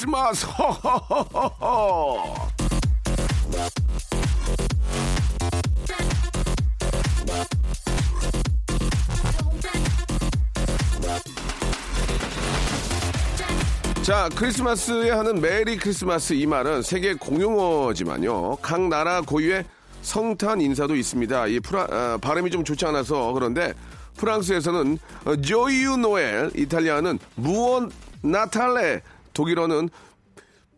크리스마스 자, 크리스마스에 하는 메리 크리스마스 이 말은 세계 공용어지만요. 각 나라 고유의 성탄 인사도 있습니다. 이 프라, 아, 발음이 좀 좋지 않아서 그런데 프랑스에서는 어, 조이유 노엘, 이탈리아는 무언 나탈레, 독일어는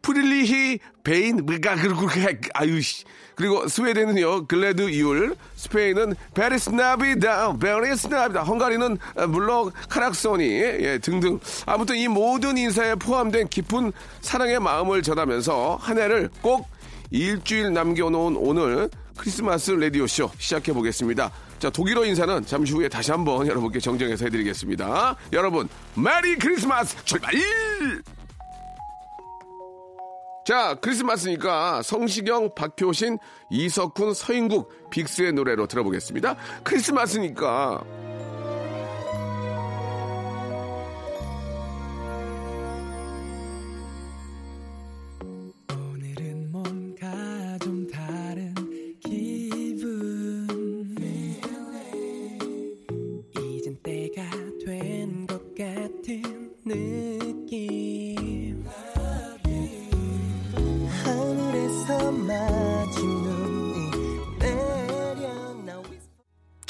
프릴리히 베인 브가 그리고 아유 씨 그리고 스웨덴은요 글래드 이율 스페인은 베리스 나비다 베리스 나비다 헝가리는 물론 카락소니 예, 등등 아무튼 이 모든 인사에 포함된 깊은 사랑의 마음을 전하면서 한 해를 꼭 일주일 남겨놓은 오늘 크리스마스 레디오 쇼 시작해 보겠습니다. 자 독일어 인사는 잠시 후에 다시 한번 여러분께 정정해서 해드리겠습니다. 여러분 메리 크리스마스 출발! 자, 크리스마스니까 성시경, 박효신, 이석훈, 서인국, 빅스의 노래로 들어보겠습니다. 크리스마스니까. 느낌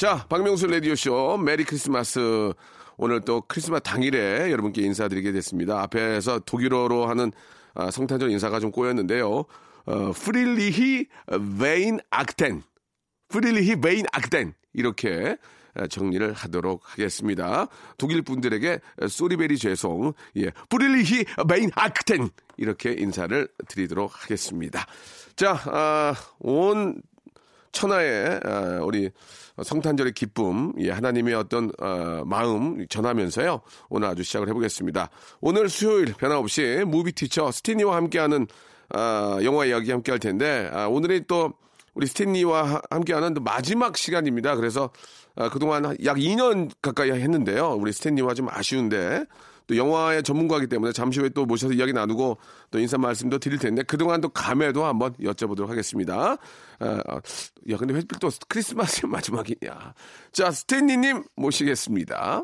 자, 박명수 라디오쇼 Merry Christmas. 오늘 또 크리스마스 당일에 여러분께 인사드리게 됐습니다. 앞에서 독일어로 하는 아, 성탄절 인사가 좀 꼬였는데요. 어, Fröhliche Weihnachten. Fröhliche Weihnachten. 이렇게 아, 정리를 하도록 하겠습니다. 독일 분들에게 소리베리 죄송. 예. 프릴리히 베인 악텐. 이렇게 인사를 드리도록 하겠습니다. 자, 아, 온 천하의 아, 우리 성탄절의 기쁨, 예, 하나님의 어떤 어, 마음 전하면서요. 오늘 아주 시작을 해보겠습니다. 오늘 수요일 변함없이 무비티처 스티니와 함께하는 아, 영화 이야기 함께 할 텐데 아, 오늘이 또 우리 스탠리와 하- 함께하는 또 마지막 시간입니다. 그래서 아, 그동안 약 2년 가까이 했는데요. 우리 스탠리와 좀 아쉬운데 또 영화의 전문가이기 때문에 잠시 후에 또 모셔서 이야기 나누고 또 인사 말씀도 드릴 텐데 그동안 또 감회도 한번 여쭤보도록 하겠습니다. 아, 아, 야 근데 왜또 크리스마스의 마지막이냐. 자 스탠리님 모시겠습니다.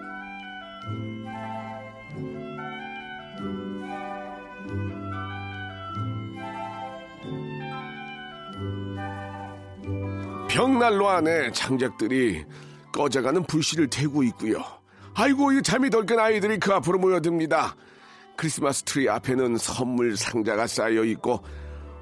벽난로 안에 장작들이 꺼져가는 불씨를 태우고 있고요. 아이고 이 잠이 덜 깬 아이들이 그 앞으로 모여듭니다. 크리스마스 트리 앞에는 선물 상자가 쌓여 있고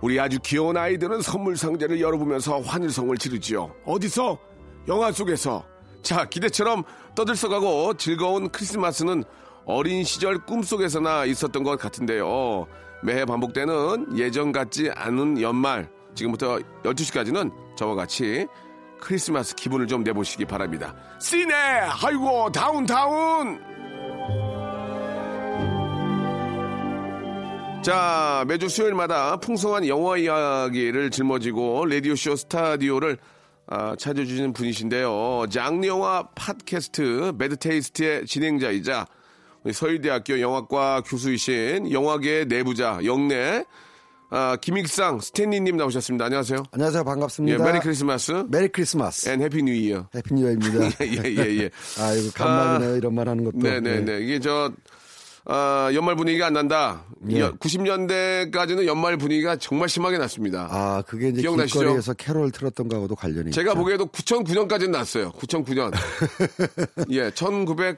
우리 아주 귀여운 아이들은 선물 상자를 열어보면서 환호성을 지르지요. 어디서? 영화 속에서. 자 기대처럼 떠들썩하고 즐거운 크리스마스는 어린 시절 꿈속에서나 있었던 것 같은데요. 매해 반복되는 예전 같지 않은 연말 지금부터 12시까지는 저와 같이 크리스마스 기분을 좀 내보시기 바랍니다. 시네! 아이고, 타운 타운! 자, 매주 수요일마다 풍성한 영화 이야기를 짊어지고 라디오쇼 스타디오를 아, 찾아주시는 분이신데요. 장영화 팟캐스트 매드테이스트의 진행자이자 서울대학교 영화과 교수이신 영화계 내부자 영내 아, 김익상 스탠리님 나오셨습니다. 안녕하세요. 안녕하세요. 예, 반갑습니다. Merry Christmas Merry Christmas. And Happy New Year. Happy New Year입니다. 예, 예, 예. 아, 이거 간만이네요. 이런 말 하는 것도. 네네 네. 이게 저, 아, 연말 분위기가 안 난다. 예. 90년대까지는 연말 분위기가 정말 심하게 났습니다. 아, 그게 이제 기억나시죠? 길거리에서 캐롤 틀었던 거하고도 관련이 제가 있죠. 보기에도 9009년까지는 났어요. 9009년. 예, 1999년.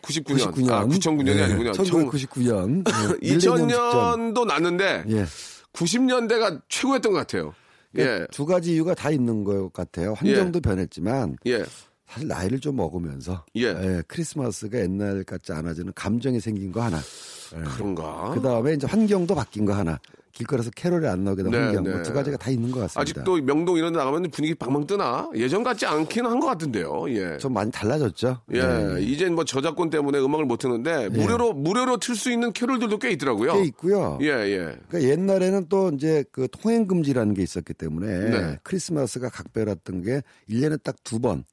99년. 아, 2009년이 아니군요. 1999년. 2000년도 났는데 예. 90년대가 최고였던 것 같아요. 예. 두 가지 이유가 다 있는 것 같아요. 환경도 변했지만 예. 사실 나이를 좀 먹으면서 예. 크리스마스가 옛날 같지 않아지는 감정이 생긴 거 하나. 그런가? 그 다음에 이제 환경도 바뀐 거 하나. 길거리에서 캐롤이 안 나오게 된 네, 환경. 네. 뭐두 가지가 다 있는 것 같습니다. 아직도 명동 이런 데 나가면 분위기 방방 뜨나? 예전 같지 않기는 한 것 같은데요. 예. 좀 많이 달라졌죠. 예, 네. 이젠 뭐 저작권 때문에 음악을 못 듣는데 무료로 무료로 틀 수 있는 캐롤들도 꽤 있더라고요. 꽤 있고요. 예, 예. 그러니까 옛날에는 또 이제 그 통행 금지라는 게 있었기 때문에 네. 크리스마스가 각별했던 게 1년에 딱 두 번.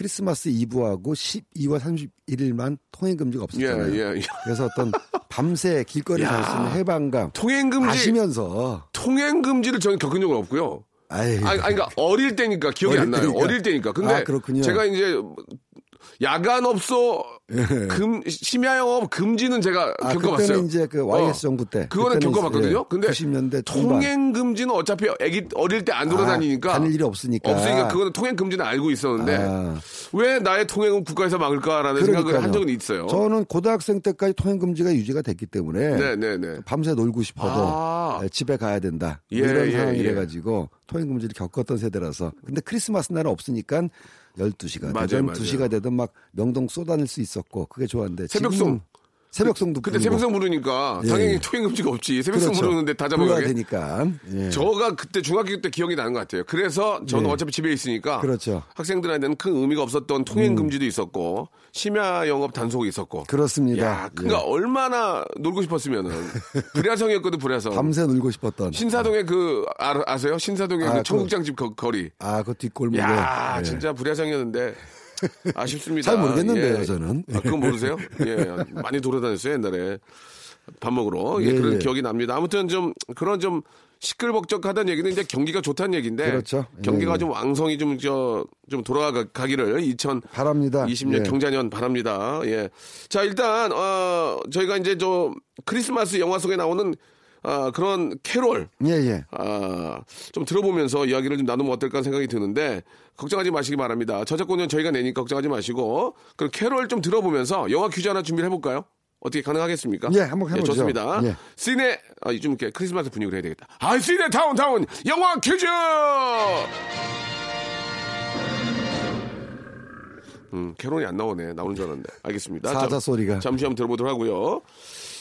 크리스마스 이브하고 12월 31일만 통행 금지가 예, 없었잖아요. 예, 예. 그래서 어떤 밤새 길거리 있는 해방감 통행 금지 마시면서 통행 금지를 저는 겪은 적은 없고요. 아이 아니, 아니, 그러니까 어릴 때니까 기억이 어릴 안 나요. 때니까. 어릴 때니까. 근데 아, 그렇군요. 제가 이제 야간 업소 예. 금 심야 영업 금지는 제가 아, 겪어봤어요. 그때는 이제 그 YS 어. 정부 때 그거는 그때는 겪어봤거든요. 예, 근데 90년대 중반. 통행 금지는 어차피 애기 어릴 때 안 돌아다니니까 아, 다닐 일이 없으니까. 없으니까 그거는 통행 금지는 알고 있었는데 아. 왜 나의 통행은 국가에서 막을까라는 생각을 그러니까요. 한 적은 있어요. 저는 고등학생 때까지 통행 금지가 유지가 됐기 때문에 네, 네, 네. 밤새 놀고 싶어도 아. 예, 집에 가야 된다 예, 이런 예, 상황이래 예. 가지고 통행 금지를 겪었던 세대라서 근데 크리스마스 날은 없으니까 12시가 맞아요, 되든 맞아요. 2시가 되든 막 명동 쏘다닐 수있 었고 그게 좋았는데 새벽송. 새벽송도 근데 부르고. 새벽송 부르니까 예. 당연히 통행 금지가 없지. 새벽송 그렇죠. 부르는데 다 잡아가게. 되니까 예. 저가 그때 중학교 때 기억이 나는 것 같아요. 그래서 저는 예. 어차피 집에 있으니까 그렇죠. 학생들한테는 큰 의미가 없었던 통행 금지도 있었고 심야 영업 단속이 있었고. 그렇습니다. 야, 그러니까 예. 얼마나 놀고 싶었으면은 불야성이었거든 불야성. 밤새 놀고 싶었던 신사동에 그 아, 아세요? 신사동에 아, 그 그- 청국장집 거, 거리. 아그 뒷골목에 야, 예. 진짜 불야성이었는데 아쉽습니다. 잘 모르겠는데요, 예. 저는. 아, 그건 모르세요? 예, 많이 돌아다녔어요 옛날에 밥 먹으러. 예, 예, 그런 예. 기억이 납니다. 아무튼 좀 그런 좀 시끌벅적하다는 얘기는 이제 경기가 좋다는 얘기인데 그렇죠. 경기가 예, 예. 좀 왕성이 좀저좀 돌아가기를 2020년 바랍니다. 예. 경자년 바랍니다. 예. 자, 일단 어 저희가 이제 저 크리스마스 영화 속에 나오는 아, 그런 캐롤 예, 예. 아, 좀 들어보면서 이야기를 좀 나누면 어떨까 생각이 드는데 걱정하지 마시기 바랍니다. 저작권은 저희가 내니까 걱정하지 마시고 그럼 캐롤 좀 들어보면서 영화 퀴즈 하나 준비를 해볼까요? 어떻게 가능하겠습니까? 예, 한번 해보죠. 좋습니다. 예. 시네 아, 좀 이렇게 크리스마스 분위기로 해야 되겠다. 아, 시네 타운 타운 영화 퀴즈. 음, 캐롤이 안 나오네. 나오는 줄 알았는데. 알겠습니다. 사자 자, 소리가. 잠시 한번 들어보도록 하고요.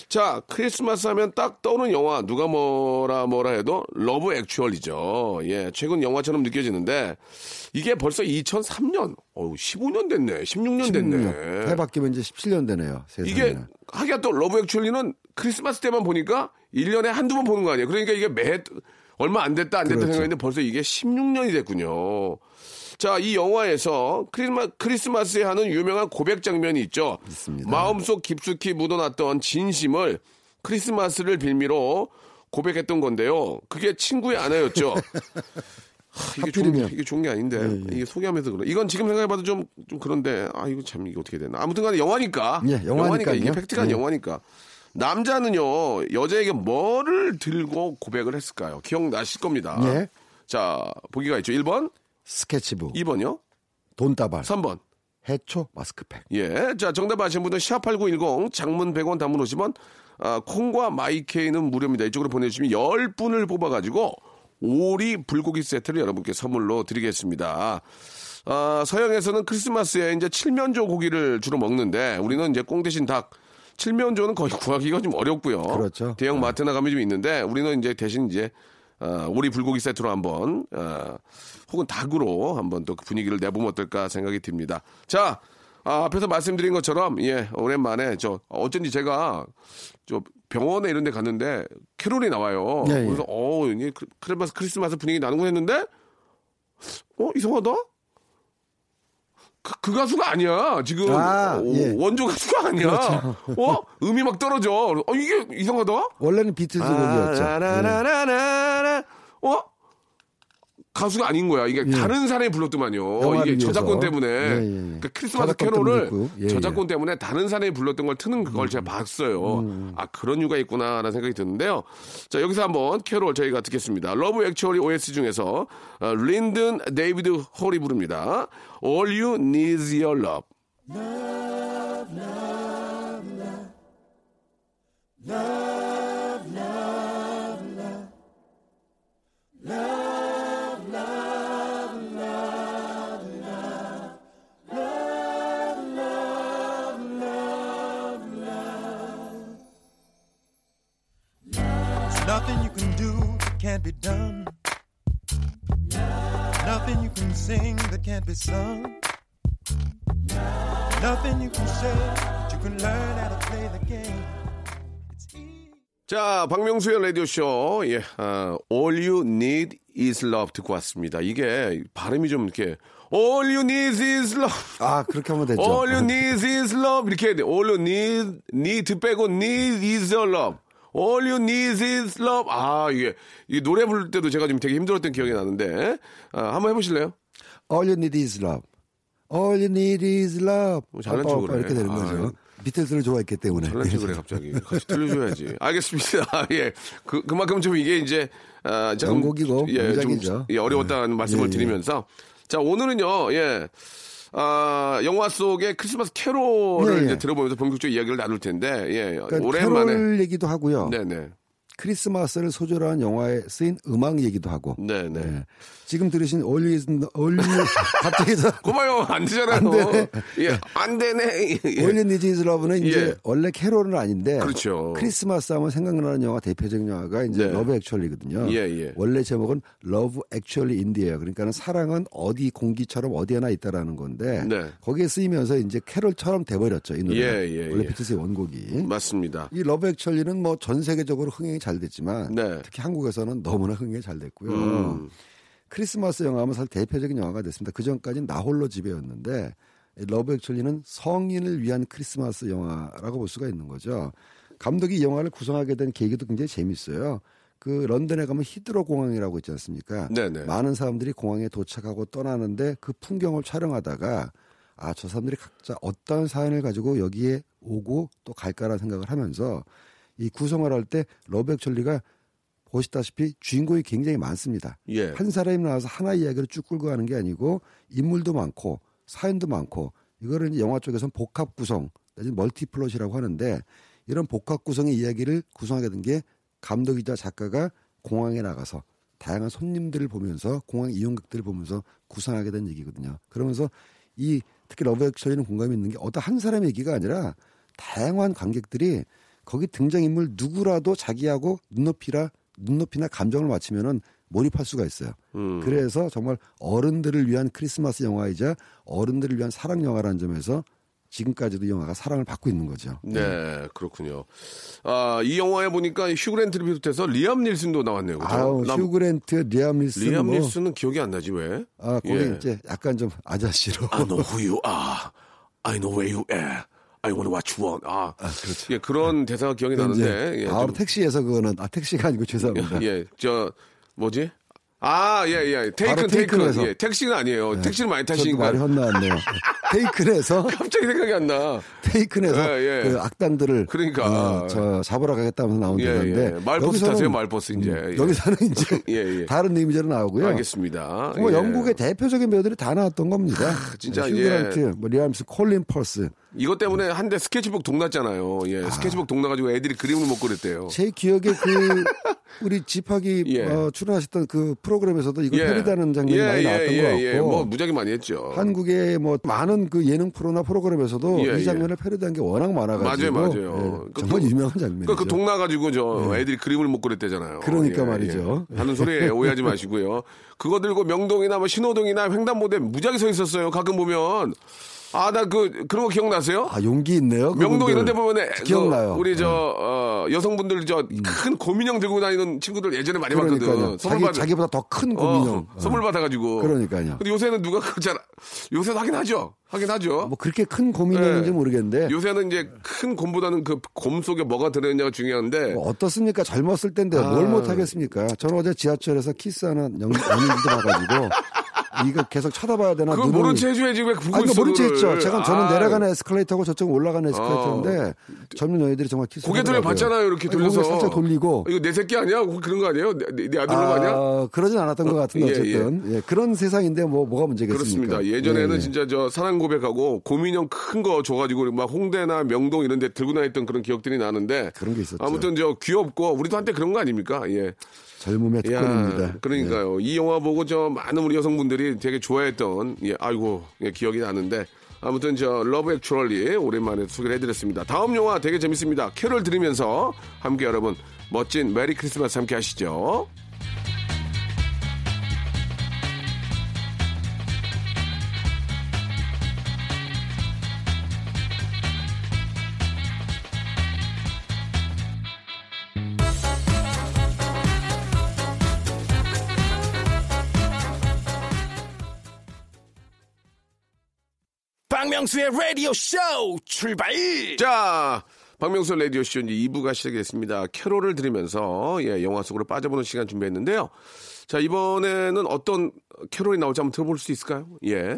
자, 크리스마스 하면 딱 떠오르는 영화 누가 뭐라 뭐라 해도 러브 액츄얼이죠. 예, 최근 영화처럼 느껴지는데 이게 벌써 2003년, 어우 15년 됐네, 16년 됐네. 해 바뀌면 이제 17년 되네요. 세상에. 이게 하기야 또 러브 액츄얼리는 크리스마스 때만 보니까 1년에 한두 번 보는 거 아니에요. 그러니까 이게 매 얼마 안 됐다 안 됐다 그렇죠. 생각했는데 벌써 이게 16년이 됐군요. 자, 이 영화에서 크리스마, 크리스마스에 하는 유명한 고백 장면이 있죠. 있습니다. 마음속 깊숙이 묻어놨던 진심을 크리스마스를 빌미로 고백했던 건데요. 그게 친구의 아내였죠. 하, 이게, 좋은, 게- 하필이면. 이게 좋은 게 아닌데 예, 이게 소개하면서 그래. 이건 지금 생각해봐도 좀, 좀 그런데 아 이거 참 이게 어떻게 되나. 아무튼간에 영화니까. 예, 영화니까요. 이게 팩트가 예. 영화니까. 남자는요 여자에게 뭐를 들고 고백을 했을까요? 기억나실 겁니다. 예. 자 보기가 있죠. 1번, 스케치북, 2번요, 돈다발, 3번. 해초, 마스크팩. 예. 자, 정답 아시는 분들 샵8910 장문 100원 단문 50원 아, 콩과 마이케이는 무료입니다. 이쪽으로 보내주시면 10분을 뽑아가지고 오리 불고기 세트를 여러분께 선물로 드리겠습니다. 아, 서양에서는 크리스마스에 이제 칠면조 고기를 주로 먹는데 우리는 이제 꽁 대신 닭 칠면조는 거의 구하기가 좀 어렵고요. 그렇죠. 대형 마트나 가면 좀 있는데 우리는 이제 대신 이제 아, 오리 불고기 세트로 한번 아, 혹은 닭으로 한번 또그 분위기를 내보면 어떨까 생각이 듭니다. 자, 아, 앞에서 말씀드린 것처럼 예 오랜만에 저 어쩐지 제가 저 병원에 이런 데 갔는데 캐롤이 나와요. 예, 예. 그래서 어 크리스마스 크리스마스 분위기 나는군 했는데 어 이상하다. 그, 그 가수가 아니야. 지금 아, 오, 예. 그렇죠. 원조 가수가 아니야. 어 음이 막 떨어져. 어 이게 이상하다. 원래는 비틀즈 곡이었죠. 예. 아라라라라라. 어? 가수가 아닌 거야. 이게 다른 사람이 불렀더만요. 예. 이게 위해서. 저작권 때문에. 예, 예. 그러니까 크리스마스 캐롤을. 예, 음. 저작권 때문에 다른 사람이 불렀던 걸 트는 그걸 제가 봤어요. 아, 그런 이유가 있구나라는 생각이 드는데요. 자, 여기서 한번 캐롤 저희가 듣겠습니다. 러브 액츄얼리 OST 중에서 어, 린든 데이비드 홀이 부릅니다. All You Need Is Your Love. Nothing can't be done. Nothing you can sing that can't be sung. Nothing you can say that you can learn how to play the game. It's easy. 자, 박명수의 라디오쇼, 예, 아, All You Need Is Love 듣고 왔습니다. 이게 발음이 좀 이렇게, All You Need Is Love. 아, 그렇게 하면 되죠. All You Need Is Love. 이렇게 해야 돼. All You Need, Need 빼고 Need Is Your Love. All You Need Is Love. 아, 이게, 이 노래 부를 때도 제가 좀 되게 힘들었던 기억이 나는데, 아, 한번 해보실래요? All you need is love. All you need is love. 뭐 잘난 척을 해. 이렇게 되는 거죠. 아유. 비틀즈를 좋아했기 때문에. 잘난 척을 해, 갑자기. 같이 들려줘야지. 알겠습니다. 예. 그, 그만큼 좀 이게 이제, 아, 조금, 명곡이고 예, 좀. 예, 어려웠다는 말씀을 예, 예. 드리면서. 자, 오늘은요, 예. 아, 영화 속의 크리스마스 캐롤을 예, 예. 이제 들어보면서 본격적으로 이야기를 나눌 텐데, 예. 그러니까 오랜만에. 캐롤 얘기도 하고요. 네네. 크리스마스를 소재로 한 영화에 쓰인 음악 얘기도 하고. 네네. 예. 지금 들으신 All You 갑자기 저 고마요. 안 되잖아요. 안 되네. 예, 안 되네. 예. All You Need Is Love는 이제 예. 원래 캐롤은 아닌데 그렇죠. 크리스마스 하면 생각나는 영화 대표적인 영화가 이제 네. 러브 액츄얼리거든요. 예, 예. 원래 제목은 러브 액츄얼리 인디예요. 그러니까는 사랑은 어디 공기처럼 어디에나 있다라는 건데 네. 거기에 쓰이면서 이제 캐롤처럼 돼버렸죠 이 노래. 예, 예, 원래 예. 비틀스의 원곡이. 맞습니다. 이 러브 액츄얼리는 뭐 전 세계적으로 흥행이 잘 됐지만 네. 특히 한국에서는 너무나 흥행이 잘 됐고요. 음. 크리스마스 영화하면 사실 대표적인 영화가 됐습니다. 그 전까지는 나홀로 집에였는데 이 러브 액츄얼리는 성인을 위한 크리스마스 영화라고 볼 수가 있는 거죠. 감독이 이 영화를 구성하게 된 계기도 굉장히 재밌어요. 그 런던에 가면 히드로 공항이라고 있지 않습니까? 네네. 많은 사람들이 공항에 도착하고 떠나는데 그 풍경을 촬영하다가 아 저 사람들이 각자 어떤 사연을 가지고 여기에 오고 또 갈까라는 생각을 하면서 이 구성을 할 때 러브 액츄얼리가 보시다시피 주인공이 굉장히 많습니다. 예. 한 사람이 나와서 하나 이야기를 쭉 끌고 가는 게 아니고 인물도 많고 사연도 많고 이거를 영화 쪽에서는 복합 구성, 내지 multi-plot이라고 하는데 이런 복합 구성의 이야기를 구성하게 된 게 감독이자 작가가 공항에 나가서 다양한 손님들을 보면서 공항 이용객들을 보면서 구성하게 된 얘기거든요. 그러면서 이 특히 러브 액츄얼리는 공감이 있는 게 어떤 한 사람의 얘기가 아니라 다양한 관객들이 거기 등장인물 누구라도 자기하고 눈높이라 눈높이나 감정을 맞추면은 몰입할 수가 있어요. 음. 그래서 정말 어른들을 위한 크리스마스 영화이자 어른들을 위한 사랑 영화라는 점에서 지금까지도 이 영화가 사랑을 받고 있는 거죠. 네, 그렇군요. 아, 이 영화에 보니까 휴그랜트를 비롯해서 리암 니슨도 나왔네요. 그죠? 아우 남- 휴그랜트, 리암 니슨 리암 뭐, 니슨은 기억이 안 나지 왜? 아 거기 예. 이제 약간 좀 아저씨로 I know who you are. I know where you are. I want what you want. 아, 그렇죠. 예, 그런 대사가 기억이 나는데. 예, 바로 좀- 택시에서 그거는 아 택시가 아니고 죄송합니다. 예, 저 뭐지? 아, 예, 예. 테이큰, 테이큰. 예, 택시는 아니에요. 택시를 많이 타시니까. 말이 헛나왔네요. 테이큰에서 갑자기 생각이 안 나. 테이큰에서 예, 예. 그 악당들을 그러니까. 어, 저 잡으러 가겠다면서 나온 예, 대사인데 예. 마을버스 타세요, 마을버스 이제. 음, 예. 여기서는 이제 예, 예. 다른 이미지로 나오고요. 알겠습니다. 예. 영국의 대표적인 배우들이 다 나왔던 겁니다. 진짜, 휴 예. 그랜트, 뭐 리암 니슨, 콜린 퍼스. 이것 때문에 한대 스케치북 동났잖아요. 예, 스케치북 동나가지고 애들이 그림을 못 그렸대요. 제 기억에 그 우리 집학이 예. 어, 출연하셨던 그 프로그램에서도 이거 예. 패리다는 장면이 예, 많이 예, 나왔던 예, 것 같고 예. 뭐 무지하게 많이 했죠. 한국의 뭐 많은 그 예능 프로나 프로그램에서도 예, 이 장면을 패러디한 게 워낙 많아가지고 맞아요, 맞아요. 예, 그 정말 동- 유명한 장면이죠. 그러니까 그 동나 가지고 저 애들이 그림을 못 그렸대잖아요. 그러니까 말이죠. 예. 하는 소리에 오해하지 마시고요. 그거 들고 명동이나 뭐 신호동이나 횡단보도에 무지하게 서 있었어요. 가끔 보면 아, 나 그, 그런 거 기억나세요? 아 용기 있네요. 명동. 이런 데 보면 은 기억나요. 네. 우리 저 어, 여성분들 저 큰 고민형 들고 다니는 친구들 예전에 많이 봤거든. 그러니까요. 자기, 선물 받 자기 보다 더큰 어, 고민형. 선물 받아가지고. 그러니까요. 근데 요새는 누가 그 잘 요새도 하긴 하죠. 하긴 하죠. 뭐 그렇게 큰 고민형인지 네. 모르겠는데 요새는 이제 큰 곰보다는 그 곰 속에 뭐가 들어있냐가 중요한데. 뭐 어떻습니까? 젊었을 때인데 뭘 아. 못하겠습니까? 저는 어제 지하철에서 키스하는 연- 연인들도 봐가지고 이거 계속 쳐다봐야 되나 그걸 눈을- 모른 채 해줘야지 왜 보고 아니, 있어. 모른 채. 했죠. 제가 저는 아, 내려가는 에스컬레이터고 저쪽은 올라가는 에스컬레이터인데 젊은 여인들이 정말 키스. 고개 돌려 봤잖아요. 이렇게 아니, 돌려서. 살짝 돌리고. 이거 내 새끼 아니야? 그런 거 아니에요? 내, 내- 내 아들 놈 아니야? 아, 그러진 않았던 것 같은데 예, 어쨌든 예, 그런 세상인데 뭐 뭐가 문제겠습니까? 그렇습니다. 예전에는 예, 예. 진짜 저 사랑 고백하고 고민형 큰 거 줘가지고 막 홍대나 명동 이런 데 들고 다녔던 그런 기억들이 나는데 그런 게 있었죠. 아무튼 저 귀엽고 우리도 한때 그런 거 아닙니까? 예. 젊음의 야, 특권입니다. 그러니까요. 이 영화 보고 저 많은 우리 여성분들이 되게 좋아했던 예, 아이고 예, 기억이 나는데 아무튼 저 러브 액츄얼리 오랜만에 소개를 해드렸습니다. 다음 영화 되게 재밌습니다. 캐롤 들으면서 함께 여러분 멋진 Merry Christmas 함께 하시죠. 박명수의 라디오 쇼 출발! 자, 박명수 라디오 쇼 이제 2부가 시작됐습니다. 캐롤을 들으면서 예, 영화 속으로 빠져보는 시간 준비했는데요. 자, 이번에는 어떤 캐롤이 나올지 한번 들어볼 수 있을까요? 예.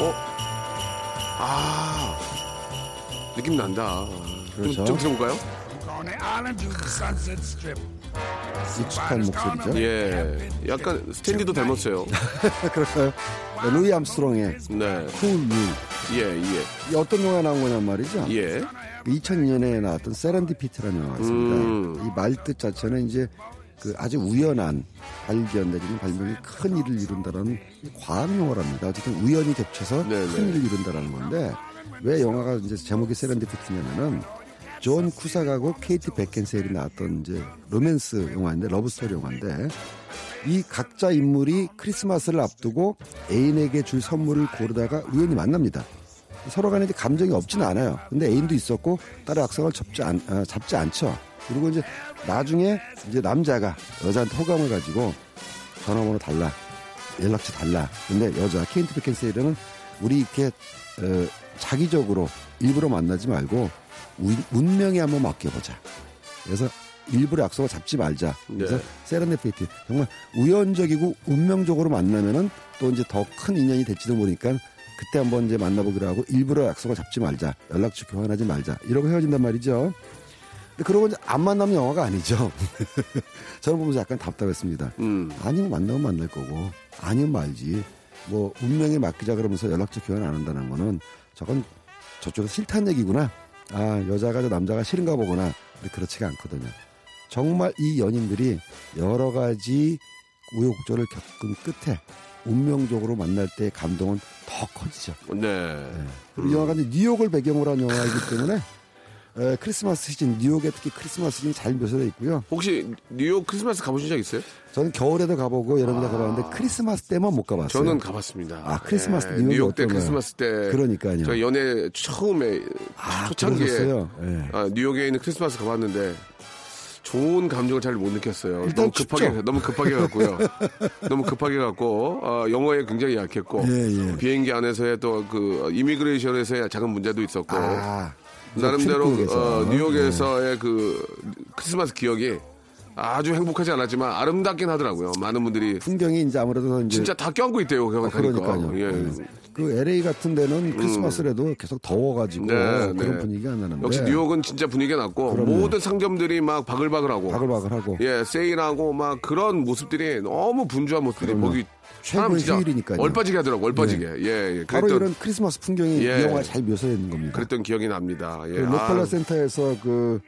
어? 아, 느낌 난다. 그렇죠. 좀, 좀 들어볼까요? 익숙한 목소리죠. 예. 약간 스탠디도 닮았어요. 그럴까요? 네, 루이 암스트롱의 네. Cool Yule. 예, 예. 이 어떤 영화 나온 거냔 말이죠. 예. 2002년에 나왔던 Serendipity라는 영화가 있습니다. 음. 이 말뜻 자체는 이제 그 아주 우연한 발견 내지는 발명이 큰 일을 이룬다라는 이 과학 용어랍니다. 어쨌든 우연히 겹쳐서 네네. 큰 일을 이룬다라는 건데 왜 영화가 이제 제목이 Serendipity냐면은 존 쿠삭하고 케이트 베킨세일이 나왔던 이제 로맨스 영화인데 러브스토리 영화인데 이 각자 인물이 크리스마스를 앞두고 애인에게 줄 선물을 고르다가 우연히 만납니다. 서로 간에 감정이 없지는 않아요. 근데 애인도 있었고 따로 약속을 잡지, 않, 아, 잡지 않죠. 그리고 이제 나중에 이제 남자가 여자한테 호감을 가지고 전화번호 달라, 연락처 달라. 근데 여자 케이트 베킨세일은 우리 이렇게 어, 작위적으로 일부러 만나지 말고 우- 운명에 한번 맡겨보자. 그래서 일부러 약속을 잡지 말자. 그래서 네. 세렌데피티 정말 우연적이고 운명적으로 만나면은 또 이제 더 큰 인연이 될지도 모르니까 그때 한번 이제 만나보기로 하고 일부러 약속을 잡지 말자. 연락처 교환하지 말자. 이러고 헤어진단 말이죠. 근데 그러고 이제 안 만나면 영화가 아니죠. 저는 보면서 약간 답답했습니다. 음. 아니면 만나면 만날 거고 아니면 말지. 뭐 운명에 맡기자 그러면서 연락처 교환 안 한다는 거는 저건 저쪽에서 싫다는 얘기구나. 아 여자가 저 남자가 싫은가 보구나. 근데 그렇지가 않거든요. 정말 이 연인들이 여러 가지 우여곡절을 겪은 끝에 운명적으로 만날 때의 감동은 더 커지죠. 네. 그리고 이 영화가 뉴욕을 배경으로 한 영화이기 때문에 에, 크리스마스 시즌, 뉴욕에 특히 크리스마스 시즌이 잘 묘사되어 있고요. 혹시 뉴욕 크리스마스 가보신 적 있어요? 저는 겨울에도 가보고 여름에도 가봤는데 크리스마스 때만 못 가봤어요. 저는 가봤습니다. 아, 크리스마스 때 예, 뉴욕이 뉴욕 때? 크리스마스 때. 그러니까요. 저 연애 처음에 아, 초창기에? 예. 아, 뉴욕에 있는 크리스마스 가봤는데 좋은 감정을 잘 못 느꼈어요. 너무 급하게 춥죠? 너무 급하게 갔고요. 너무 급하게 갔고 어, 영어에 굉장히 약했고 예, 예. 비행기 안에서의 또 그 이미그레이션에서의 작은 문제도 있었고 아, 나름대로 출입국에서. 어, 네. 뉴욕에서의 그 크리스마스 기억이 아주 행복하지 않았지만 아름답긴 하더라고요. 많은 분들이 풍경이 이제 아무래도 이제 진짜 다 껴안고 있대요. 그러니까요. 예. 예. 그 LA 같은 데는 크리스마스라도 계속 더워가지고 네, 그런 네. 분위기가 안 나는데 역시 뉴욕은 진짜 분위기가 났고 그럼요. 모든 상점들이 막 바글바글하고 바글바글하고 예 세일하고 막 그런 모습들이 너무 분주한 모습들이 그럼요. 보기 최고의 진짜 휴일이니까요. 얼빠지게 하더라고 얼빠지게 예, 예. 바로 그랬던 이런 크리스마스 풍경이 예. 이 영화에 잘 묘사되어 있는 겁니다. 그랬던 기억이 납니다 예. 그 록펠러 아, 센터에서 그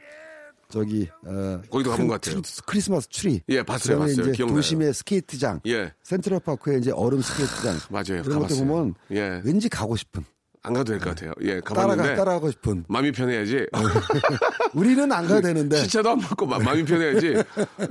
저기 어, 거기도 가본 큰 것 같아요. 트리- 크리스마스 트리. 예, 봤어요, 봤어요. 이제 기억나요. 도심의 스케이트장, 예 센트럴 파크에 이제 얼음 스케이트장 맞아요 이런 것들. 보면 예 왠지 가고 싶은 안 가도 될 것 같아요. 예, 따라가 가봤는데 따라가고 싶은. 마음이 편해야지. 우리는 안 가도 되는데. 시차도 안 맞고 마, 마음이 편해야지.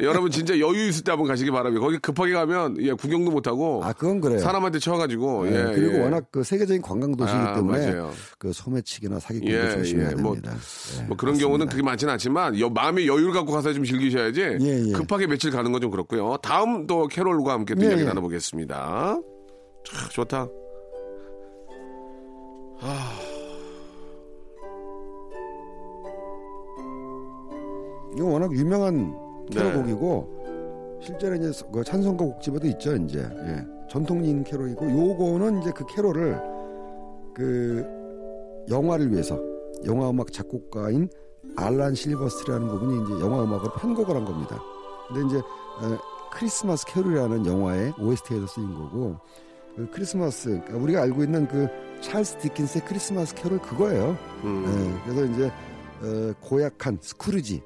여러분 진짜 여유 있을 때 한번 가시기 바랍니다. 거기 급하게 가면 예, 구경도 못 하고 아 그건 그래요. 사람한테 쳐가지고 네, 예, 그리고 예. 워낙 그 세계적인 관광 도시이기 아, 때문에 맞아요. 그 소매치기나 사기꾼도 예, 조심해야 예. 뭐, 됩니다. 예, 뭐 그런 맞습니다. 경우는 그렇게 많지는 않지만 여, 마음의 여유를 갖고 가서 좀 즐기셔야지 예, 예. 급하게 며칠 가는 건 좀 그렇고요. 다음 또 캐롤과 함께 또 예, 이야기 예. 나눠보겠습니다. 참 좋다. 이거 워낙 유명한 네. 캐롤곡이고 실제로 이제 그 찬송가 곡집에도 있죠 이제 예. 전통적인 캐롤이고 요거는 이제 그 캐롤을 그 영화를 위해서 영화 음악 작곡가인 알란 실버스트라는 부분이 이제 영화 음악으로 편곡을 한 겁니다. 근데 이제 어, 크리스마스 캐롤이라는 영화의 OST에서 쓰인 거고 그 크리스마스 그러니까 우리가 알고 있는 그 찰스 디킨스의 크리스마스 캐롤 그거예요. 음. 예, 그래서 이제 어, 고약한 스크루지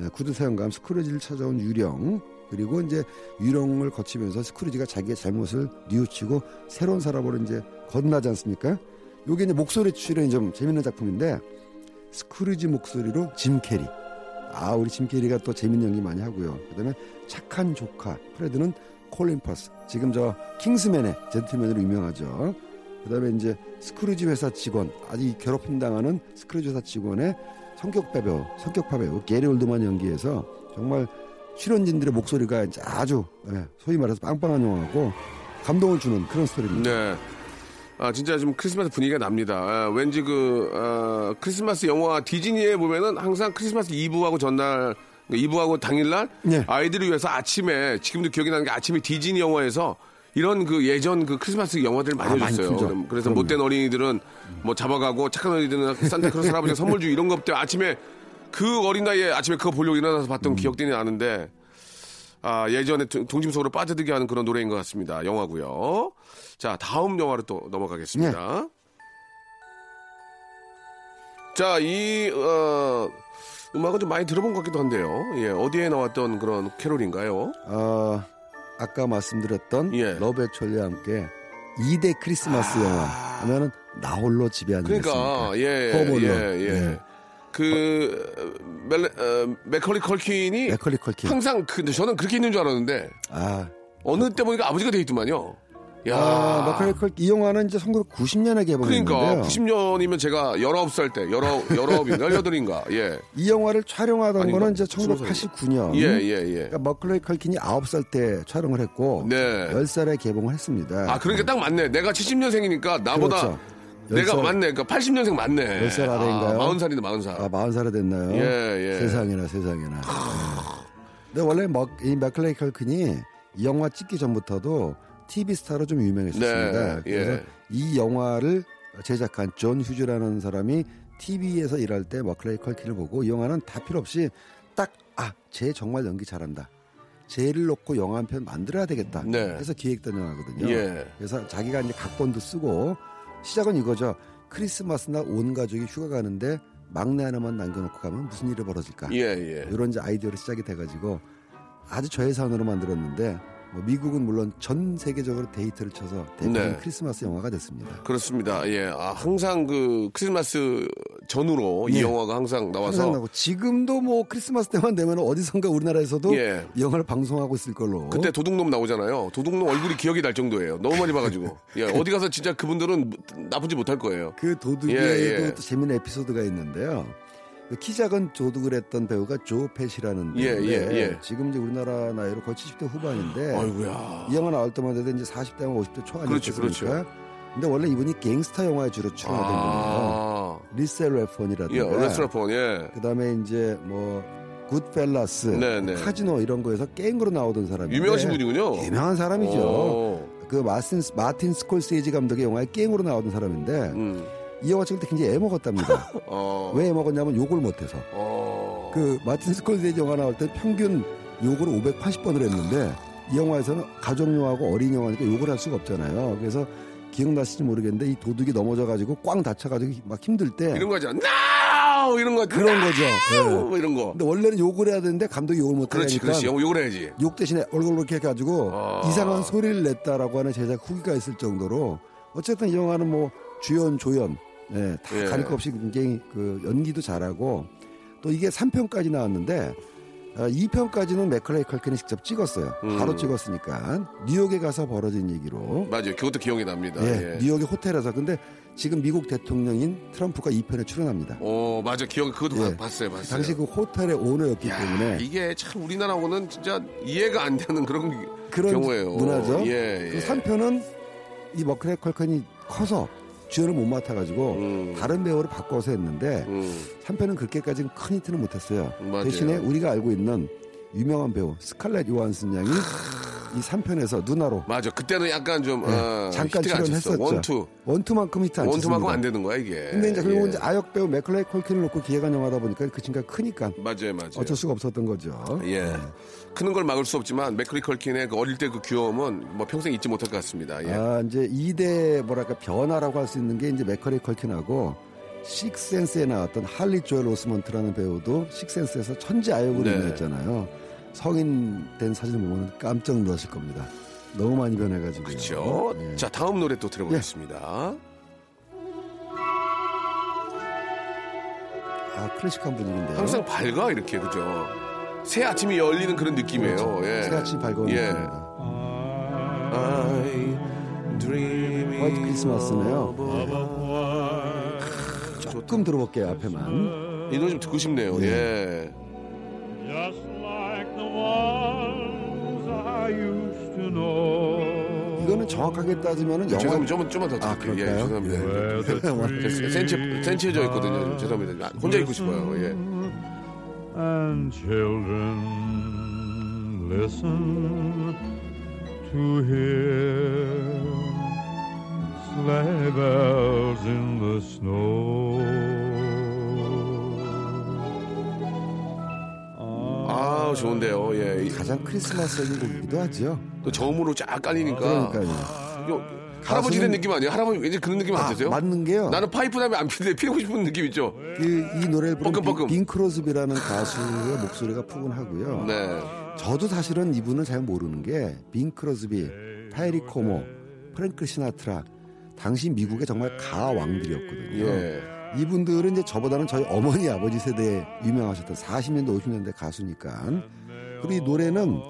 예, 구두쇠 영감 스크루지를 찾아온 유령 그리고 이제 유령을 거치면서 스크루지가 자기의 잘못을 뉘우치고 새로운 사람으로 이제 거듭나지 않습니까? 요게 이제 목소리 출연이 좀 재밌는 작품인데 스크루지 목소리로 짐 캐리 아 우리 짐 캐리가 또 재밌는 연기 많이 하고요 그다음에 착한 조카 프레드는 콜린 퍼스 지금 저 킹스맨의 젠틀맨으로 유명하죠 그다음에 이제 스크루지 회사 직원 아직 괴롭힘 당하는 스크루지 회사 직원의 성격파 배우 성격파 배우 게리 올드만 연기해서 정말 출연진들의 목소리가 아주 예, 소위 말해서 빵빵한 영화고 감동을 주는 그런 스토리입니다. 네. 아, 진짜 좀 크리스마스 분위기가 납니다. 아, 왠지 그, 아, 크리스마스 영화 디즈니에 보면은 항상 크리스마스 이브하고 전날, 이브하고 당일날 네. 아이들을 위해서 아침에, 지금도 기억이 나는 게 아침에 디즈니 영화에서 이런 그 예전 그 크리스마스 영화들을 많이 아, 많이 해줬어요. 그럼- 그래서 그럼요. 못된 어린이들은 뭐 잡아가고 착한 어린이들은 산타크로스 할아버지가 선물 주고 이런 것 때문에 아침에 그 어린 나이에 아침에 그거 보려고 일어나서 봤던 기억들이 나는데 아, 예전에 동- 동심속으로 빠져들게 하는 그런 노래인 것 같습니다. 영화고요. 자, 다음 영화로 또 넘어가겠습니다. 자, 이 어, 음악은 좀 많이 들어본 것 같기도 한데요. 예, 어디에 나왔던 그런 캐롤인가요? 어, 아까 말씀드렸던 예. Love Actually와 함께 2대 크리스마스 영화 하면은 나홀로 집에 앉는 그러니까 예, 홈 예. 예. 네. 그 멜, 어, 맥컬리 컬킨이 맥컬리 컬킨. 항상 근데 저는 그렇게 있는 줄 알았는데 아, 어느 때 보니까 아버지가 돼 있더만요. 야. 아, 맥컬리 컬킨 이 영화는 이제 1990년에 개봉했는데요. 그러니까 90년이면 제가 19살 때, 19, 19인가 18인가. 예. 이 영화를 촬영하던 아닌가? 거는 이제 스무 살인가? 1989년. 예, 예, 예. 그러니까 머클레이 컬킨이 9살 때 촬영을 했고 네. 10살에 개봉을 했습니다. 아, 그러니까 딱 맞네. 내가 70년생이니까 나보다 그렇죠. 내가 10살 맞네. 그러니까 80년생 맞네. 10살 아래인가요? 아, 40살인데 40살. 아, 40살이 됐나요? 예, 예. 세상에나 세상에나. 네. 근데 원래 머, 이 맥컬리 컬킨이 이 영화 찍기 전부터도 TV 스타로 좀 유명했었습니다. 네, 그래서 예. 이 영화를 제작한 존 휴즈라는 사람이 TV에서 일할 때 맥컬리 컬킨을 보고 이 영화는 다 필요 없이 딱 아, 쟤 정말 연기 잘한다. 쟤를 놓고 영화 한 편 만들어야 되겠다. 네. 해서 기획된 영화거든요. 예. 그래서 자기가 이제 각본도 쓰고 시작은 이거죠. 크리스마스나 온 가족이 휴가 가는데 막내 하나만 남겨놓고 가면 무슨 일이 벌어질까? 예, 예. 이런 이제 아이디어로 시작이 돼가지고 아주 저예산으로 만들었는데 뭐 미국은 물론 전 세계적으로 대히트를 쳐서 대표적인 네. 크리스마스 영화가 됐습니다. 그렇습니다. 예. 아, 항상 그 크리스마스 전후로 이 예. 영화가 항상 나와서 항상 지금도 뭐 크리스마스 때만 되면 어디선가 우리나라에서도 예. 이 영화를 방송하고 있을 걸로. 그때 도둑놈 나오잖아요. 도둑놈 얼굴이 기억이 날 정도예요. 너무 많이 봐가지고. 예, 어디 가서 진짜 그분들은 나쁜 짓 못할 거예요. 그 도둑에도 예, 예. 또 재밌는 에피소드가 있는데요. 그 키 작은 했던 배우가 조 페시라는 예, 배우인데 예, 예. 지금 이제 우리나라 나이로 거의 70대 후반인데 아이고야. 이 영화 나올 때마다 이제 40대나 50대 초 그렇죠, 아니었습니까? 그렇죠. 근데 원래 이분이 갱스터 영화에 주로 출연하던 분이에요. 아, Lethal 예, Weapon이라든가 Lethal Weapon, 예. 그다음에 이제 뭐 Goodfellas, 네, 네. 카지노 이런 거에서 갱으로 나오던 사람인데 유명하신 분이군요. 유명한 사람이죠. 오, 그 마틴 마틴 스콜세지 감독의 영화에 갱으로 나오던 사람인데 음, 이 영화 찍을 때 굉장히 애먹었답니다. 어, 왜 애먹었냐면 욕을 못해서. 어, 그 마틴 스콜세지 영화 나올 때 평균 욕을 580번을 했는데 이 영화에서는 가족용하고 어린 영화니까 욕을 할 수가 없잖아요. 그래서 기억나실지 모르겠는데 이 도둑이 넘어져가지고 꽝 다쳐가지고 막 힘들 때 이런 거 하잖아. NO! 이런 거. 그런 거죠. 예. 뭐 이런 거. 근데 원래는 욕을 해야 되는데 감독이 욕을 그렇지, 못하니까 그렇지. 욕- 욕을 해야지. 욕 대신에 얼굴 이렇게 해가지고 아. 이상한 소리를 냈다라고 하는 제작 후기가 있을 정도로 어쨌든 이 영화는 뭐 주연, 조연, 예, 다 예. 가릴 것 없이 굉장히 그 연기도 잘하고 또 이게 3편까지 나왔는데 어, 2편까지는 맥컬레이 컬킨이 직접 찍었어요. 음. 바로 찍었으니까 뉴욕에 가서 벌어진 얘기로 맞아요. 그것도 기억이 납니다. 예, 예. 뉴욕의 호텔에서 근데 지금 미국 대통령인 트럼프가 2편에 출연합니다. 오, 맞아. 기억, 그것도 예. 봐- 봤어요, 봤어요. 당시 그 호텔의 오너였기 야, 때문에 이게 참 우리나라하고는 진짜 이해가 안 되는 그런 그런 경우예요. 문화죠. 예, 그 예. 3편은 이 맥컬리 컬킨이 커서 주연을 못 맡아가지고 음. 다른 배우를 바꿔서 했는데 음, 3편은 그렇게까지는 큰 히트는 못했어요. 맞아요. 대신에 우리가 알고 있는 유명한 배우 스칼렛 요한슨 양이 이 3편에서 누나로 맞아. 그때는 약간 좀 예, 어, 잠깐. 출연했었죠. one two. 원투만큼 히트 안 원투만큼. 안 되는 거야 이게. 근데 이제 그리고 예. 이제 아역 배우 맥컬리 컬킨을 놓고 기획한 영화다 보니까 그 친구가 크니까 맞아요, 맞아요. 어쩔 수가 없었던 거죠. 예. 크는 걸 막을 수 없지만 맥컬리 컬킨의 그 어릴 때 그 귀여움은 뭐 평생 잊지 못할 것 같습니다. 예. 아, 이제 2대 뭐랄까 변화라고 할 수 있는 게 이제 맥컬리 컬킨하고 Sixth Sense에 나왔던 할리 조엘 오스먼트라는 배우도 Sixth Sense에서 천재 아역으로 네. 유명했잖아요. 성인 된 사진을 보면 깜짝 놀라실 겁니다. 너무 많이 변해가지고. 그렇죠. 예. 자 다음 노래 또 들어보겠습니다. 아, 클래식한 분위기인데요. 항상 밝아 이렇게 그죠. 새 아침이 열리는 그런 느낌이에요. 그렇죠. 예. 새 아침 밝은 예. 느낌입니다. 화이트 크리스마스네요. a 조금 들어볼게요, 앞에만. 이 노래 좀 듣고 싶네요. 예. 정확하게 따지면은 영화. 죄송합니다. 좀만 좀만 더 아, 드릴게요. 예, 그럴까요? 죄송합니다. 제 센치 센치해져 있거든요. 좀 죄송합니다. 아, 혼자 있고 싶어요. 예. And children listen to hear sleigh bells in the snow. 아 좋은데요. 예. 이- 가장 크리스마스적인 곡이기도 하죠. 또 저음으로 쫙 깔리니까. 그러니까요. 이거 할아버지 된 느낌 아니에요? 할아버지 왠지 그런 느낌 안 아, 드세요? 맞는 게요. 나는 파이프 담에 안 피는데 피우고 싶은 느낌 있죠? 그 이 노래를 부른. 빙, 빙 크로스비라는 가수의 목소리가 푸근하고요. 네. 저도 사실은 이분을 잘 모르는 게 빙 크로스비, 페리 코모, 프랭크 시나트라 당시 미국의 정말 가왕들이었거든요. 예. 이분들은 이제 저보다는 저희 어머니 아버지 세대에 유명하셨던 40년대 50년대 가수니까 그리고 이 노래는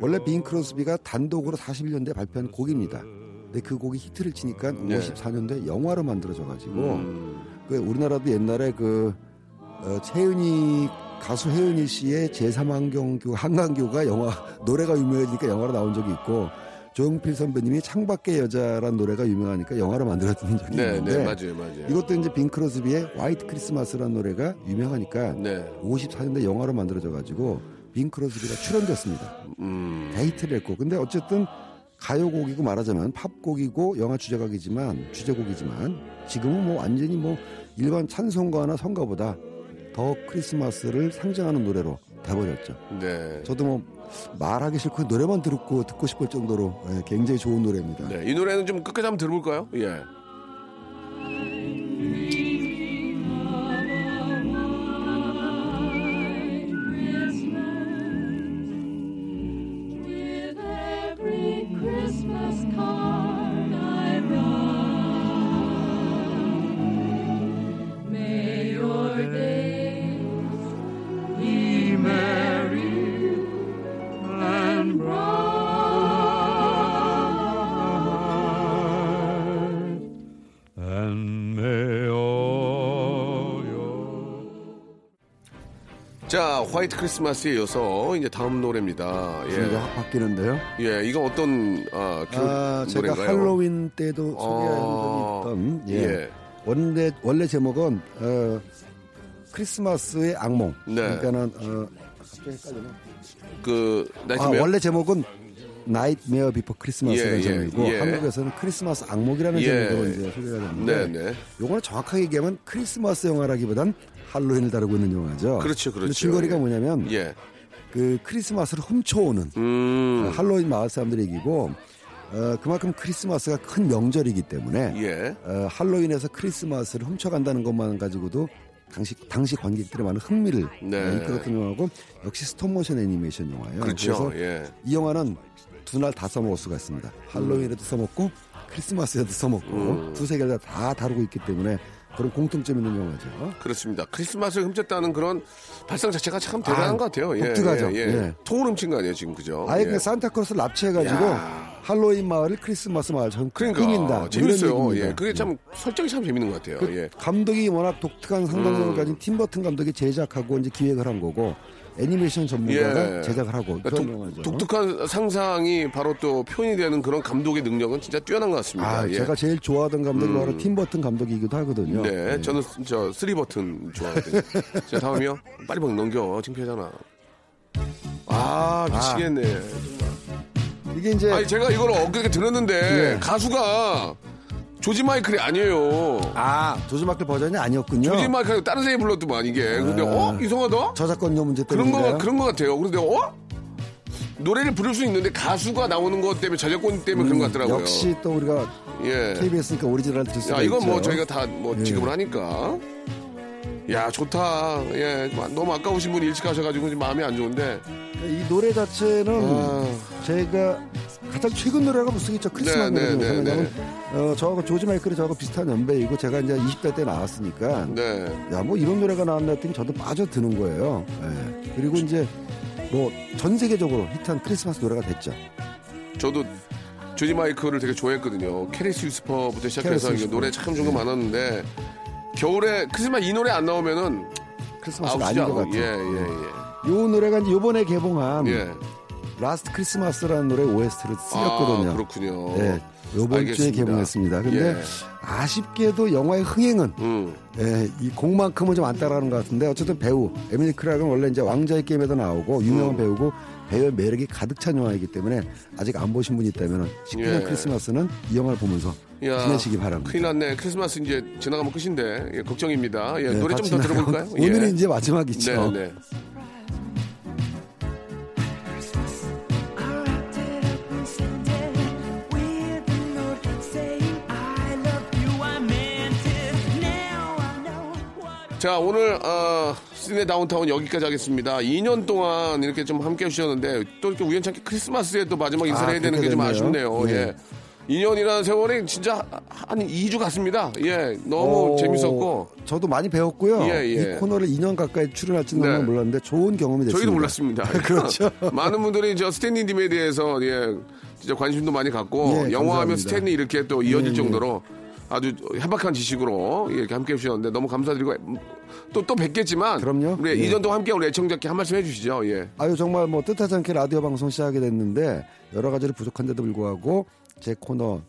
원래 빙 크로스비가 단독으로 41년대에 발표한 곡입니다. 근데 그 곡이 히트를 치니까 네. 54년도에 영화로 만들어져 가지고 음. 그 우리나라도 옛날에 그 어, 최은희 가수 혜은이 씨의 제3한강교 한강교가 영화 노래가 유명해지니까 영화로 나온 적이 있고 조용필 선배님이 창밖의 여자란 노래가 유명하니까 영화로 만들어진 적이 네, 있는데 네, 맞아요, 맞아요. 이것도 이제 빙 크로스비의 White Christmas라는 노래가 유명하니까 네. 54년대 영화로 만들어져 가지고 빙 크로스비가 출연됐습니다. 음. 데이트를 했고 근데 어쨌든 가요곡이고 말하자면 팝곡이고 영화 주제곡이지만 주제곡이지만 지금은 뭐 완전히 뭐 일반 찬송가나 성가보다 더 크리스마스를 상징하는 노래로 돼버렸죠. 네. 저도 뭐 말하기 싫고 노래만 듣고 듣고 싶을 정도로 예, 굉장히 좋은 노래입니다. 네. 이 노래는 좀 끝까지 한번 들어볼까요? 예. 자, White Christmas에 이어서 이제 다음 노래입니다. 분위기가 예. 확 바뀌는데요. 예, 이거 어떤 아, 그 아, 제가 노래인가요? 할로윈 때도 소개한 아, 적이 있던 예. 예. 원래 원래 제목은 어, 크리스마스의 악몽. 네. 그러니까는 어. 그 아, 원래 제목은 Nightmare Before Christmas라는 예, 예, 제목이고 예. 한국에서는 크리스마스 악몽이라는 예. 제목으로 이제 소개가 됐는데 네, 네. 요거는 정확하게 얘기하면 크리스마스 영화라기보단 할로윈을 다루고 있는 영화죠. 그렇죠, 그렇죠. 줄거리가 예. 뭐냐면 예. 그 크리스마스를 훔쳐오는 음. 어, 할로윈 마을 사람들 얘기고 어, 그만큼 크리스마스가 큰 명절이기 때문에 예. 어, 할로윈에서 크리스마스를 훔쳐간다는 것만 가지고도 당시 당시 관객들의 많은 흥미를 네. 어, 이끌었던 영화고 역시 스톱모션 애니메이션 영화예요. 그렇죠. 래서 예. 이 영화는 두 날 다 써먹을 수가 있습니다. 할로윈에도 써먹고 크리스마스에도 써먹고 음. 두세 개를 다 다루고 있기 때문에 그런 공통점 있는 영화죠. 그렇습니다. 크리스마스를 훔쳤다는 그런 발상 자체가 참 대단한 아, 것 같아요. 예, 독특하죠. 예, 예. 예. 통을 훔친 거 아니에요, 지금 그죠? 아예 예. 그냥 산타크로스 납치해가지고 야. 할로윈 마을을 크리스마스 마을처럼 그러니까 꾸민다. 재밌어요. 예, 그게 참 설정이 참 재밌는 것 같아요. 그 예. 감독이 워낙 독특한 상상력을 음. 가진 팀버튼 감독이 제작하고 이제 기획을 한 거고 애니메이션 전문가가 예. 제작을 하고 그러니까 독-. 독특한 상상이 바로 또 표현이 되는 그런 감독의 능력은 진짜 뛰어난 것 같습니다. 아, 예. 제가 제일 좋아하던 감독이 음. 바로 팀 버튼 감독이기도 하거든요. 네, 예. 저는 저 three button 좋아하거든요. 자, 다음이요. 빨리 막 넘겨. 창피하잖아. 아, 미치겠네. 이게 이제 아니, 제가 이걸 엊그저께 들었는데, 예. 가수가 조지 마이클이 아니에요. 아 조지 마클 버전이 아니었군요. 조지 마이클이 다른 사람이 불렀더만, 이게. 근데, 어? 이상하다? 저작권료 문제 그런 때문에 거, 그런 거 같아요. 그런데, 어? 노래를 부를 수 있는데 가수가 나오는 것 때문에 저작권 때문에 그런 것 같더라고요. 음, 역시 또 우리가 예. KBS니까 오리지널 들을 수가 야, 이건 뭐 있죠. 저희가 다뭐 예. 지급을 하니까. 야, 좋다. 예. 너무 아까우신 분이 일찍 가셔가지고 지금 마음이 안 좋은데. 이 노래 자체는 아, 제가 가장 최근 노래가 무슨 있죠 크리스마스 네, 네. 네, 왜냐면 어, 저하고 조지 마이클이 저하고 비슷한 연배이고 제가 이제 20대 때 나왔으니까 네. 야뭐 이런 노래가 나왔나 했더니 저도 빠져드는 거예요. 예. 그리고 이제 뭐 전 세계적으로 히트한 크리스마스 노래가 됐죠. 저도 조지 마이클을 되게 좋아했거든요. Careless Whisper부터 시작해서 Careless Whisper. 노래 참 좋은 거 많았는데 겨울에 크리스마스 이 노래 안 나오면은 크리스마스가. 아닌 것 같아요. 예, 예, 요 노래가 이제 요번에 개봉한 예. 예. Last Christmas라는 노래 OST를 쓰였거든요. 아, 그렇군요. 네, 요번 주에. 개봉했습니다. 근데 예. 아쉽게도 영화의 흥행은 음. 예, 이 곡만큼은 좀 안 따라가는 것 같은데 어쨌든 배우 에밀리 크락은 원래 이제 왕자의 게임에도 나오고 유명한 음. 배우고 배우의 매력이 가득 찬 영화이기 때문에 아직 안 보신 분이 있다면 19년 예. 크리스마스는 이 영화를 보면서 야, 지내시기 바랍니다. 큰일 났네. 크리스마스 이제 지나가면 끝인데 예, 걱정입니다. 예, 네, 노래 좀 더 들어볼까요? 나가고 오늘은 이제 마지막이죠. 네, 네. 자, 오늘, 어, 시내 다운타운 여기까지 하겠습니다. 2년 동안 이렇게 좀 함께 해주셨는데, 또 이렇게 우연찮게 크리스마스에 또 마지막 인사를 아, 해야 되는 게 좀. 아쉽네요. 네. 예. 2년이라는 세월이 진짜 한 2주 같습니다. 예. 너무 어, 재밌었고, 저도 많이 배웠고요. 예, 예. 이 코너를 2년 가까이 출연할지는 네. 몰랐는데 좋은 경험이 됐습니다. 저희도 몰랐습니다. 그렇죠. 많은 분들이 저 스탠리님에 대해서, 예, 진짜 관심도 많이 갖고, 예, 영화하면. 스탠리 이렇게 또 이어질 예, 예. 정도로 아주 해박한 지식으로 이렇게 함께 해주셨는데 너무 감사드리고, 또, 또 뵙겠지만, 그럼요. 우리 예. 2년 동안 함께 우리 애청자께 한 말씀 해주시죠. 예. 아유 정말 뭐 뜻하지 않게 라디오 방송 시작하게 됐는데 여러 가지로 부족한데도 불구하고 제 코너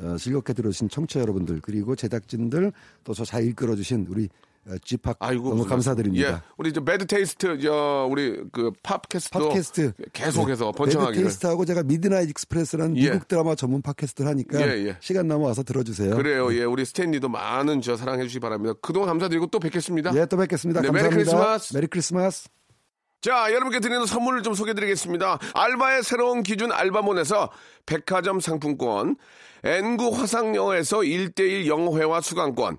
어, 즐겁게 들으신 청취자 여러분들 그리고 제작진들 또 저 잘 이끌어주신 우리 어, G팍 아이고 너무 감사드립니다. 예, 우리 저 Bad Taste 저 우리 그 팝캐스트도 팟캐스트 계속해서 네, 번창하기를. Taste하고 제가 Midnight Express라는 예. 미국 드라마 전문 팟캐스트를 하니까 예, 예. 시간 나면 와서 들어주세요. 그래요. 예, 우리 스탠리도 많은 저 사랑해 주시기 바랍니다. 그동안 감사드리고 또 뵙겠습니다. 예, 또 뵙겠습니다. 네, Merry 감사합니다. Christmas. Merry Christmas. 자, 여러분께 드리는 선물을 좀 소개해 드리겠습니다. 알바의 새로운 기준 알바몬에서 백화점 상품권, N구 화상영어에서 1대1 영어회화 수강권,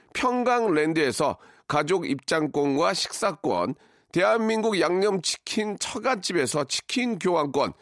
평강랜드에서 가족 입장권과 식사권, 대한민국 양념치킨 처갓집에서 치킨 교환권,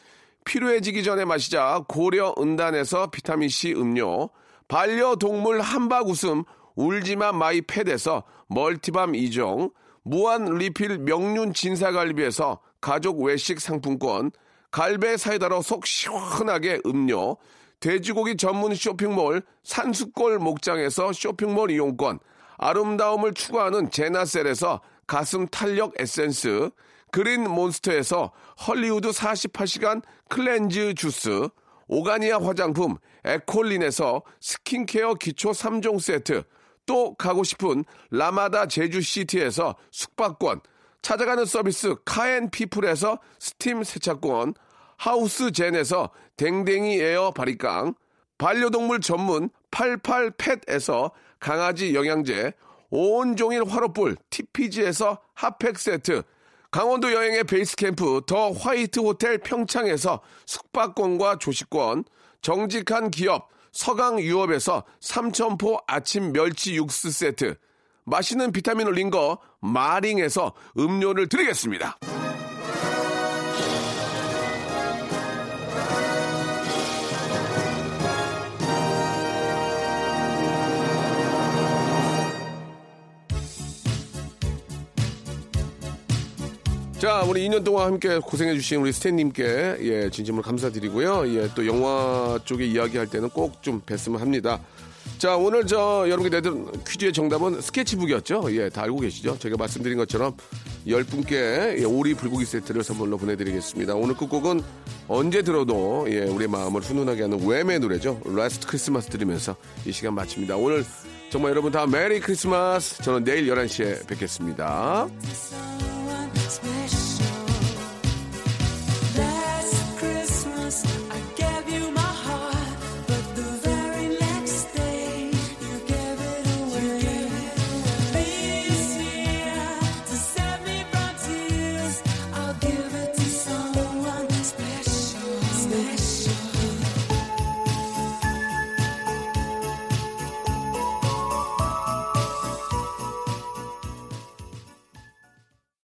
필요해지기 전에 마시자 고려 은단에서 비타민C 음료, 반려동물 함박웃음 울지마 마이 펫에서 multi balm 2종, 무한 리필 명륜 진사갈비에서 가족 외식 상품권, 갈배 사이다로 속 시원하게 음료, 돼지고기 전문 쇼핑몰 산수골 목장에서 쇼핑몰 이용권, 아름다움을 추구하는 제나셀에서 가슴 탄력 에센스, 그린 몬스터에서 헐리우드 48시간 cleanse 주스, 오가니아 화장품 에콜린에서 스킨케어 기초 3종 세트, 또 가고 싶은 라마다 제주시티에서 숙박권, 찾아가는 서비스 카앤피플에서 스팀 세차권, 하우스 젠에서 댕댕이 에어 바리깡, 반려동물 전문 88펫에서 강아지 영양제, 온종일 화로불 TPG에서 핫팩 세트, 강원도 여행의 베이스 캠프 더 화이트 호텔 평창에서 숙박권과 조식권, 정직한 기업 서강 유업에서 삼천포 아침 멸치 육수 세트, 맛있는 비타민 올린 거 마링에서 음료를 드리겠습니다. 자, 우리 2년 동안 함께 고생해주신 우리 스탠님께 예, 진심으로 감사드리고요. 예, 또 영화 쪽에 이야기할 때는 꼭 좀 뵀으면 합니다. 자, 오늘 저 여러분께 내던 퀴즈의 정답은 스케치북이었죠. 예, 다 알고 계시죠? 제가 말씀드린 것처럼 10분께 예, 오리 불고기 세트를 선물로 보내드리겠습니다. 오늘 끝곡은 언제 들어도 예, 우리의 마음을 훈훈하게 하는 Wham의 노래죠. Last Christmas 들으면서 이 시간 마칩니다. 오늘 정말 여러분 다 Merry Christmas. 저는 내일 11시에 뵙겠습니다.